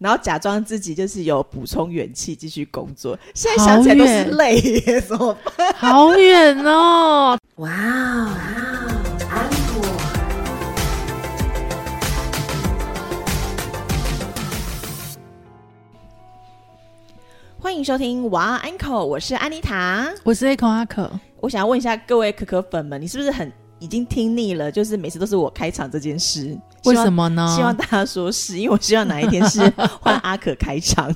然后假装自己就是有补充元气继续工作。现在想起来都是泪耶，怎么办？好远哦！哇哦！安果，欢迎收听哇安可，我是安妮塔，我是 A 可阿可。我想要问一下各位可可粉们，你是不是很已经听腻了？就是每次都是我开场这件事。为什么呢？希望大家说是因为我希望哪一天是 换阿可开场，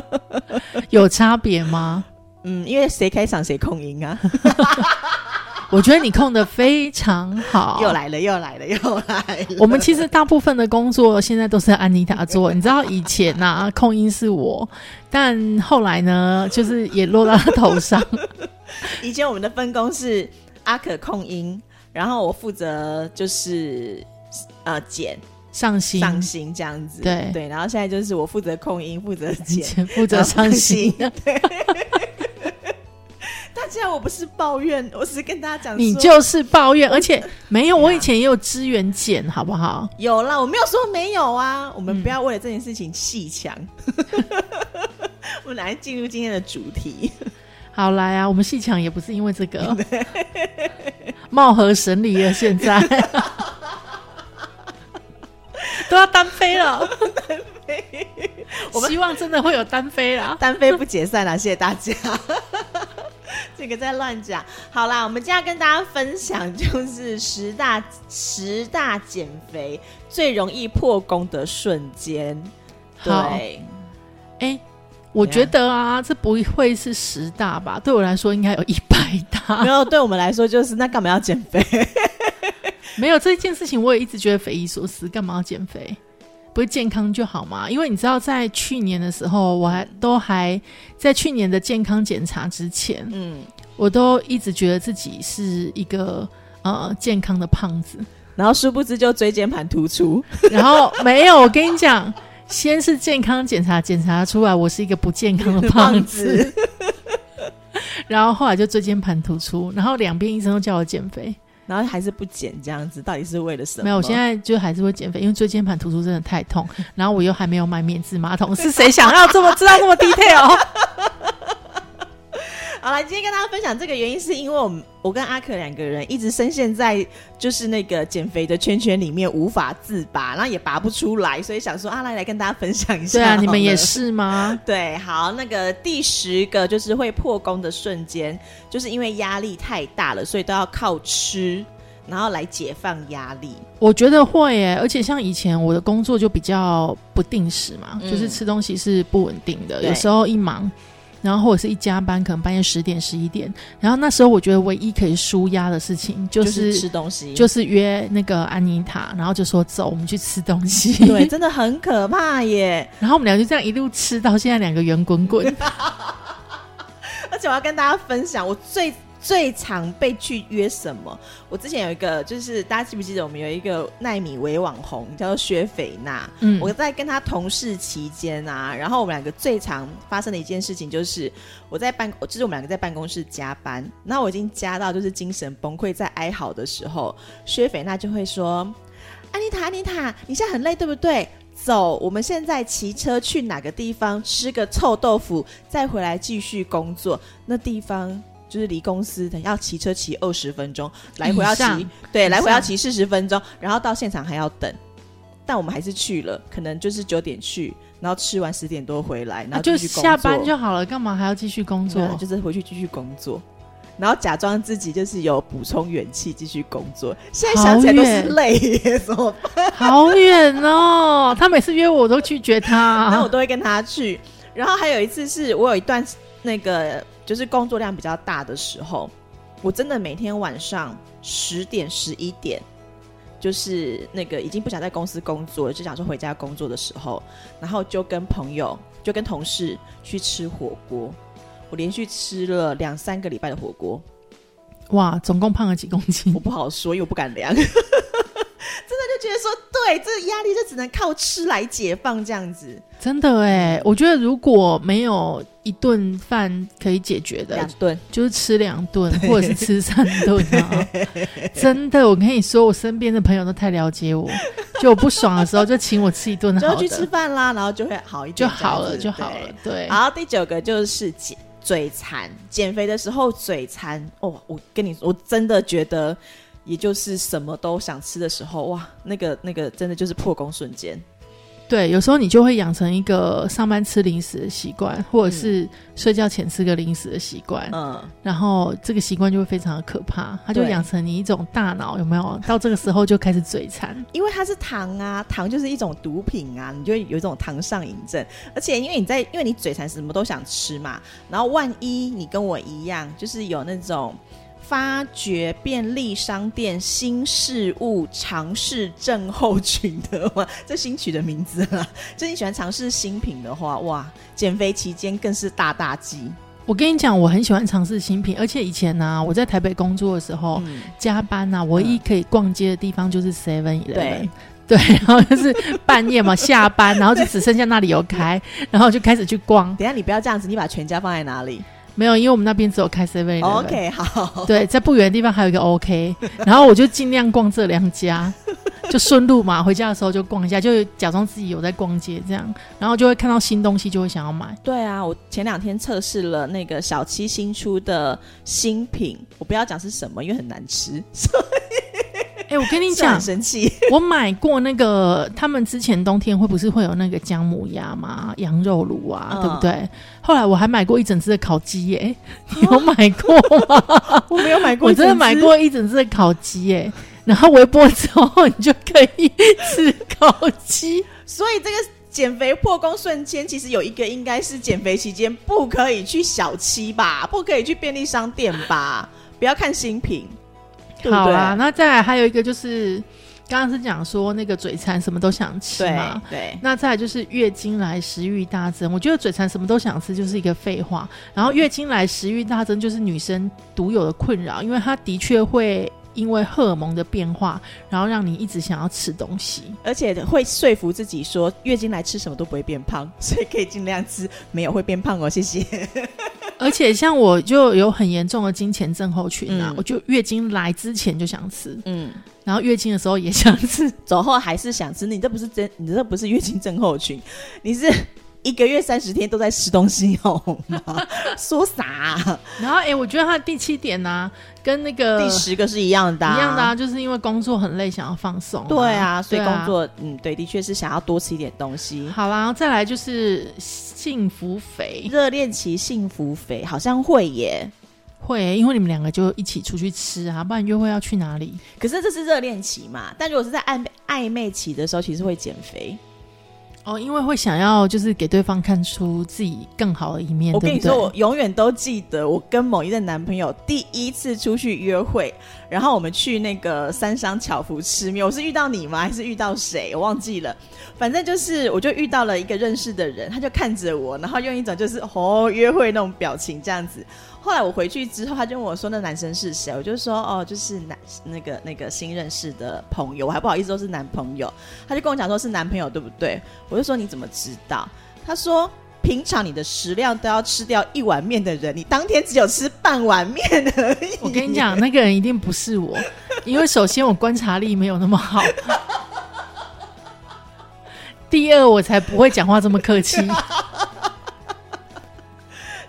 有差别吗？嗯，因为谁开场谁控音啊。我觉得你控的非常好，又来了，又来了，又来了。我们其实大部分的工作现在都是安妮塔做，你知道以前呐控音是我，但后来呢，就是也落到他头上。以前我们的分工是阿可控音，然后我负责就是。呃，剪上新上新这样子，对。对，然后现在就是我负责控音，负责 剪，负责上新。大家，我不是抱怨，我只是跟大家讲，你就是抱怨，而且没有，我以前也有资源剪，好不好？有啦，我没有说没有啊，我们不要为了这件事情戏强。我们来进入今天的主题，好来啊，我们戏强也不是因为这个，貌合神离了，现在。都要单飞了，单飞！我们希望真的会有单飞啦，单飞不解散啦，谢谢大家。这个在乱讲。好啦，我们今天要跟大家分享就是十大十大减肥最容易破功的瞬间。对，哎，我觉得啊，这不会是十大吧？对我来说，应该有一百大。没有，对我们来说就是那干嘛要减肥？没有这件事情，我也一直觉得匪夷所思。干嘛要减肥？不是健康就好吗？因为你知道，在去年的时候，我还都还在去年的健康检查之前，嗯，我都一直觉得自己是一个呃健康的胖子。然后殊不知就椎间盘突出。然后没有，我跟你讲，先是健康检查检查出来我是一个不健康的胖子，然后后来就椎间盘突出，然后两边医生都叫我减肥。然后还是不减这样子，到底是为了什么？没有，我现在就还是会减肥，因为椎间盘突出真的太痛。然后我又还没有买免治马桶，是谁想要这么知道这么 detail？好了，今天跟大家分享这个原因，是因为我们我跟阿可两个人一直深陷在就是那个减肥的圈圈里面，无法自拔，然后也拔不出来，所以想说阿来来跟大家分享一下。对啊，你们也是吗？对，好，那个第十个就是会破功的瞬间，就是因为压力太大了，所以都要靠吃，然后来解放压力。我觉得会耶，而且像以前我的工作就比较不定时嘛，就是吃东西是不稳定的，有时候一忙。然后或者是一加班，可能半夜十点十一点。然后那时候我觉得唯一可以舒压的事情就是吃东西，就是约那个安妮塔，然后就说走，我们去吃东西。对，真的很可怕耶。然后我们俩就这样一路吃到现在，两个圆滚滚。而且我要跟大家分享，我最。最常被去约什么？我之前有一个，就是大家记不记得我们有一个奈米微网红叫做薛斐娜。嗯，我在跟他同事期间啊，然后我们两个最常发生的一件事情就是我在办，就是我们两个在办公室加班，那我已经加到就是精神崩溃，在哀嚎的时候，薛斐娜就会说：“安妮塔，安妮塔，你现在很累对不对？走，我们现在骑车去哪个地方吃个臭豆腐，再回来继续工作。那地方。”就是离公司的要骑车骑二十分钟，来回要骑对，来回要骑四十分钟，然后到现场还要等，但我们还是去了，可能就是九点去，然后吃完十点多回来，然后就下班就好了，干嘛还要继续工作？就是回去继续工作，然后假装自己就是有补充元气继续工作。现在想起来都是累，怎么办？好远哦！他每次约我都拒绝他，然后我都会跟他去。然后还有一次是我有一段那个。就是工作量比较大的时候，我真的每天晚上十点十一点，就是那个已经不想在公司工作了，就想说回家工作的时候，然后就跟朋友、就跟同事去吃火锅。我连续吃了两三个礼拜的火锅，哇！总共胖了几公斤？我不好说，因为我不敢量。觉得说，对，这压力就只能靠吃来解放这样子。真的哎，我觉得如果没有一顿饭可以解决的，两顿就是吃两顿，或者是吃三顿啊。真的，我跟你说，我身边的朋友都太了解我，就我不爽的时候就请我吃一顿好的，就去吃饭啦，然后就会好一点，就好了，就好了。对。好，第九个就是减嘴馋，减肥的时候嘴馋哦，我跟你说，我真的觉得。也就是什么都想吃的时候，哇，那个那个真的就是破功瞬间。对，有时候你就会养成一个上班吃零食的习惯，或者是睡觉前吃个零食的习惯。嗯，然后这个习惯就会非常的可怕，它就养成你一种大脑有没有？到这个时候就开始嘴馋，因为它是糖啊，糖就是一种毒品啊，你就会有一种糖上瘾症。而且因为你在，因为你嘴馋，什么都想吃嘛，然后万一你跟我一样，就是有那种。发掘便利商店新事物尝试症候群的话，这新取的名字啦。就你喜欢尝试新品的话，哇，减肥期间更是大大忌。我跟你讲，我很喜欢尝试新品，而且以前呢，我在台北工作的时候，加班呐，唯一可以逛街的地方就是 Seven Eleven，对，然后就是半夜嘛，下班，然后就只剩下那里有开，然后就开始去逛。等下你不要这样子，你把全家放在哪里？没有，因为我们那边只有开 seven。OK，好。对，在不远的地方还有一个 OK，然后我就尽量逛这两家，就顺路嘛，回家的时候就逛一下，就假装自己有在逛街这样，然后就会看到新东西，就会想要买。对啊，我前两天测试了那个小七新出的新品，我不要讲是什么，因为很难吃。哎，我跟你讲，神奇。我买过那个，他们之前冬天会不是会有那个姜母鸭吗？羊肉炉啊，对不对？后来我还买过一整只的烤鸡耶，你有买过吗？我没有买过，我真的买过一整只的烤鸡耶。然后微波之后，你就可以吃烤鸡。所以这个减肥破功瞬间，其实有一个应该是减肥期间不可以去小七吧，不可以去便利商店吧，不要看新品。好啊，那再来还有一个就是，刚刚是讲说那个嘴馋什么都想吃嘛，对。那再来就是月经来食欲大增，我觉得嘴馋什么都想吃就是一个废话。然后月经来食欲大增就是女生独有的困扰，因为她的确会。因为荷尔蒙的变化，然后让你一直想要吃东西，而且会说服自己说月经来吃什么都不会变胖，所以可以尽量吃，没有会变胖哦，谢谢。而且像我就有很严重的金钱症候群啊，我就月经来之前就想吃，嗯，然后月经的时候也想吃，走后还是想吃。你这不是真，你这不是月经症候群，你是。一个月三十天都在吃东西哦，说啥？然后哎，我觉得他第七点呢，跟那个第十个是一样的，一样的，啊，就是因为工作很累，想要放松。对啊，所以工作，嗯，对，的确是想要多吃一点东西。好啦，再来就是幸福肥，热恋期幸福肥好像会耶，会，因为你们两个就一起出去吃啊，不然约会要去哪里？可是这是热恋期嘛，但如果是在暧昧暧昧期的时候，其实会减肥。哦，因为会想要就是给对方看出自己更好的一面。我跟你说，我永远都记得我跟某一任男朋友第一次出去约会，然后我们去那个三商巧福吃面。我是遇到你吗？还是遇到谁？我忘记了。反正就是，我就遇到了一个认识的人，他就看着我，然后用一种就是哦约会那种表情这样子。后来我回去之后，他就问我说：“那男生是谁？”我就说：“哦，就是男那个那个新认识的朋友。”我还不好意思说是男朋友，他就跟我讲说是男朋友，对不对？我就说你怎么知道？他说：“平常你的食量都要吃掉一碗面的人，你当天只有吃半碗面而已。”我跟你讲，那个人一定不是我，因为首先我观察力没有那么好，第二我才不会讲话这么客气。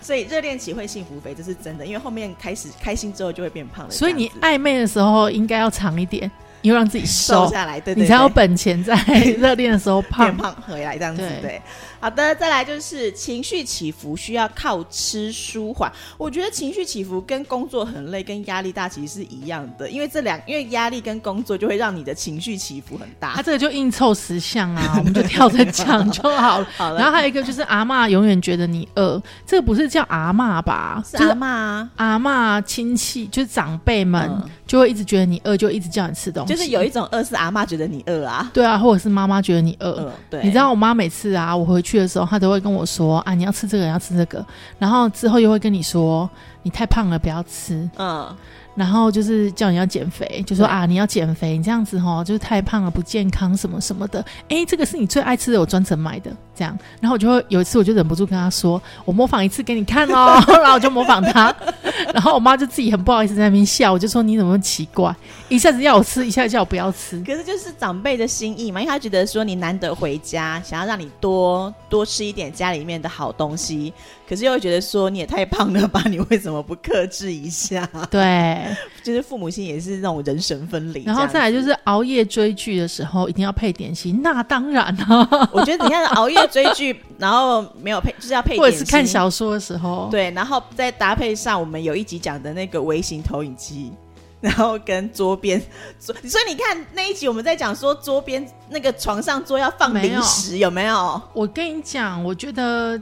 所以热恋期会幸福肥，这是真的，因为后面开始开心之后就会变胖了。所以你暧昧的时候应该要长一点，因为让自己瘦下来，对你才有本钱在热恋的时候胖 胖回来这样子，对。好的，再来就是情绪起伏需要靠吃舒缓。我觉得情绪起伏跟工作很累、跟压力大其实是一样的，因为这两因为压力跟工作就会让你的情绪起伏很大。他这个就硬凑十项啊，我们就跳着讲就好了。好了，然后还有一个就是阿妈永远觉得你饿，这个不是叫阿妈吧？是阿妈，阿妈亲戚就是长辈们就会一直觉得你饿，就一直叫你吃东西。就是有一种饿是阿妈觉得你饿啊，对啊，或者是妈妈觉得你饿。对，你知道我妈每次啊，我回。去的时候，她都会跟我说：“啊，你要吃这个，要吃这个。”然后之后又会跟你说：“你太胖了，不要吃。嗯，然后就是叫你要减肥，就说啊，你要减肥，你这样子哦就是太胖了，不健康什么什么的。哎，这个是你最爱吃的，我专程买的，这样。然后我就会有一次，我就忍不住跟他说，我模仿一次给你看哦。然后我就模仿他，然后我妈就自己很不好意思在那边笑，我就说你怎么奇怪，一下子要我吃，一下子叫我不要吃。可是就是长辈的心意嘛，因为他觉得说你难得回家，想要让你多多吃一点家里面的好东西，可是又会觉得说你也太胖了吧，你为什么不克制一下？对，就是父母亲也是那种人神分离，然后再来就是熬夜追剧的时候一定要配点心，那当然啊，我觉得你看熬夜追剧，然后没有配，就是要配点心，或者是看小说的时候，对，然后再搭配上我们有一集讲的那个微型投影机，然后跟桌边桌，所以你看那一集我们在讲说桌边那个床上桌要放零食，有没有？我跟你讲，我觉得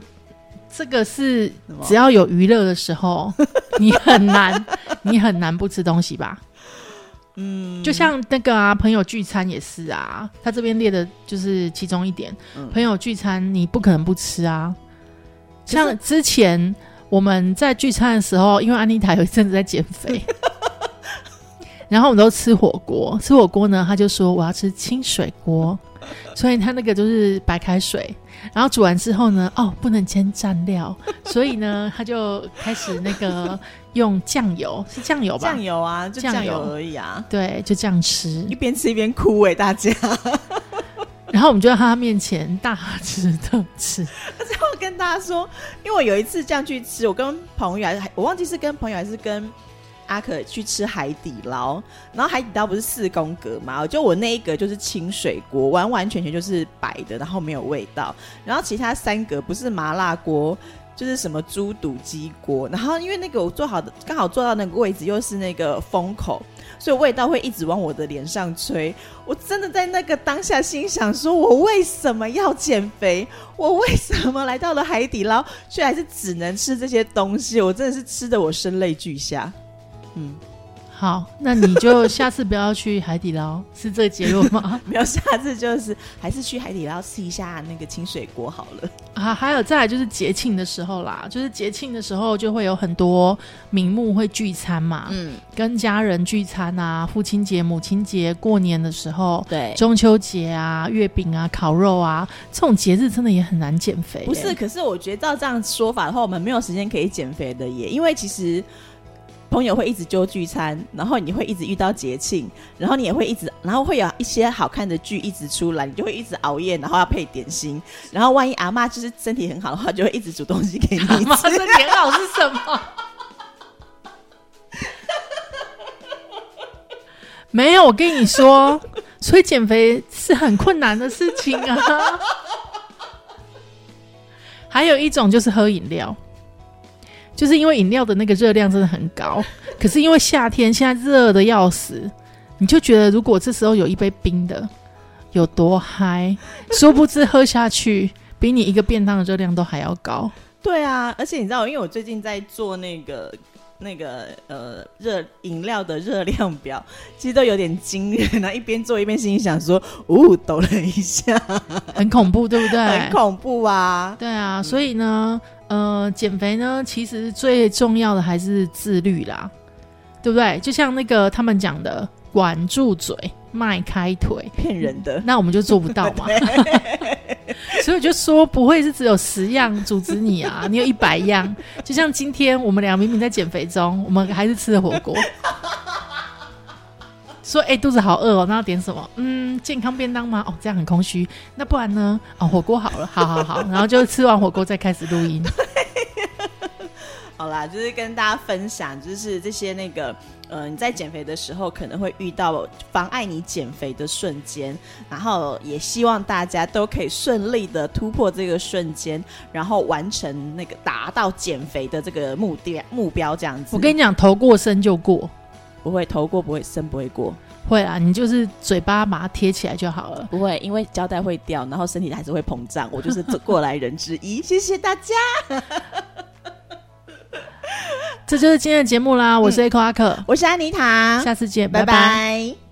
这个是只要有娱乐的时候，你很难，你很难不吃东西吧？嗯，就像那个啊，朋友聚餐也是啊，他这边列的就是其中一点。嗯朋友聚餐你不可能不吃啊。像之前我们在聚餐的时候，因为安妮塔有一阵子在减肥，然后我们都吃火锅，吃火锅呢，他就说我要吃清水锅，所以他那个就是白开水，然后煮完之后呢，哦，不能煎蘸料，所以呢，他就开始那个用酱油，是酱油吧酱？油啊，就酱油而已啊，对，就这样吃一。边吃一边哭哎、大家。然后我们就在他面前大吃特吃，我跟大家说，因为我有一次这样去吃，我跟朋友还是我忘记是跟朋友还是跟阿可去吃海底捞，然后海底捞不是四宫格嘛，就我那一格就是清水锅，完完全全就是白的，然后没有味道，然后其他三格不是麻辣锅。就是什么猪肚鸡锅，然后因为那个我做好的刚好坐到那个位置又是那个风口，所以味道会一直往我的脸上吹。我真的在那个当下心想说，我为什么要减肥？我为什么来到了海底捞，却还是只能吃这些东西？我真的是吃的我声泪俱下。嗯，好，那你就下次不要去海底捞，是这个结论吗？没有，下次就是还是去海底捞吃一下那个清水锅好了。啊，还有再来就是节庆的时候啦，就是节庆的时候就会有很多名目会聚餐嘛，嗯，跟家人聚餐啊，父亲节、母亲节、过年的时候。对。中秋节啊，月饼啊，烤肉啊，这种节日真的也很难减肥、不是，，可是我觉得照这样说法的话，我们没有时间可以减肥的耶，因为其实朋友会一直揪聚餐，然后你会一直遇到节庆，然后你也会一直，然后会有一些好看的剧一直出来，你就会一直熬夜，然后要配点心，然后万一阿妈就是身体很好的话，就会一直煮东西给你妈吃。这年老是什么？没有，我跟你说，所以减肥是很困难的事情啊。还有一种就是喝饮料，就是因为饮料的那个热量真的很高，可是因为夏天现在热的要死，你就觉得如果这时候有一杯冰的，有多嗨，殊不知喝下去比你一个便当的热量都还要高。对啊，而且你知道，因为我最近在做那个那个呃热饮料的热量表，其实都有点惊人，然后一边做一边心里想说，呜、抖了一下，很恐怖，对不对？很恐怖啊。对啊，所以呢，呃，减肥呢，其实最重要的还是自律啦，对不对？就像那个他们讲的，管住嘴，迈开腿，骗人的。那我们就做不到嘛。所以我就说，不会是只有十样阻止你啊，你有一百样。就像今天我们俩明明在减肥中，我们还是吃了火锅。说哎、肚子好饿哦，那要点什么？嗯，健康便当吗？哦，这样很空虚。那不然呢？哦，火锅好了，好好好。然后就吃完火锅再开始录音。好啦，就是跟大家分享，就是这些那个呃，你在减肥的时候可能会遇到妨碍你减肥的瞬间，然后也希望大家都可以顺利的突破这个瞬间，然后完成那个达到减肥的这个目的目标这样子。我跟你讲，头过身就过，不会头过不会身不会过，会啊，你就是嘴巴把它贴起来就好了。不会，因为胶带会掉，然后身体还是会膨胀。我就是这过来人之一，谢谢大家。这就是今天的节目啦，我是 Echo 阿克，我是安妮塔，下次见，拜拜拜拜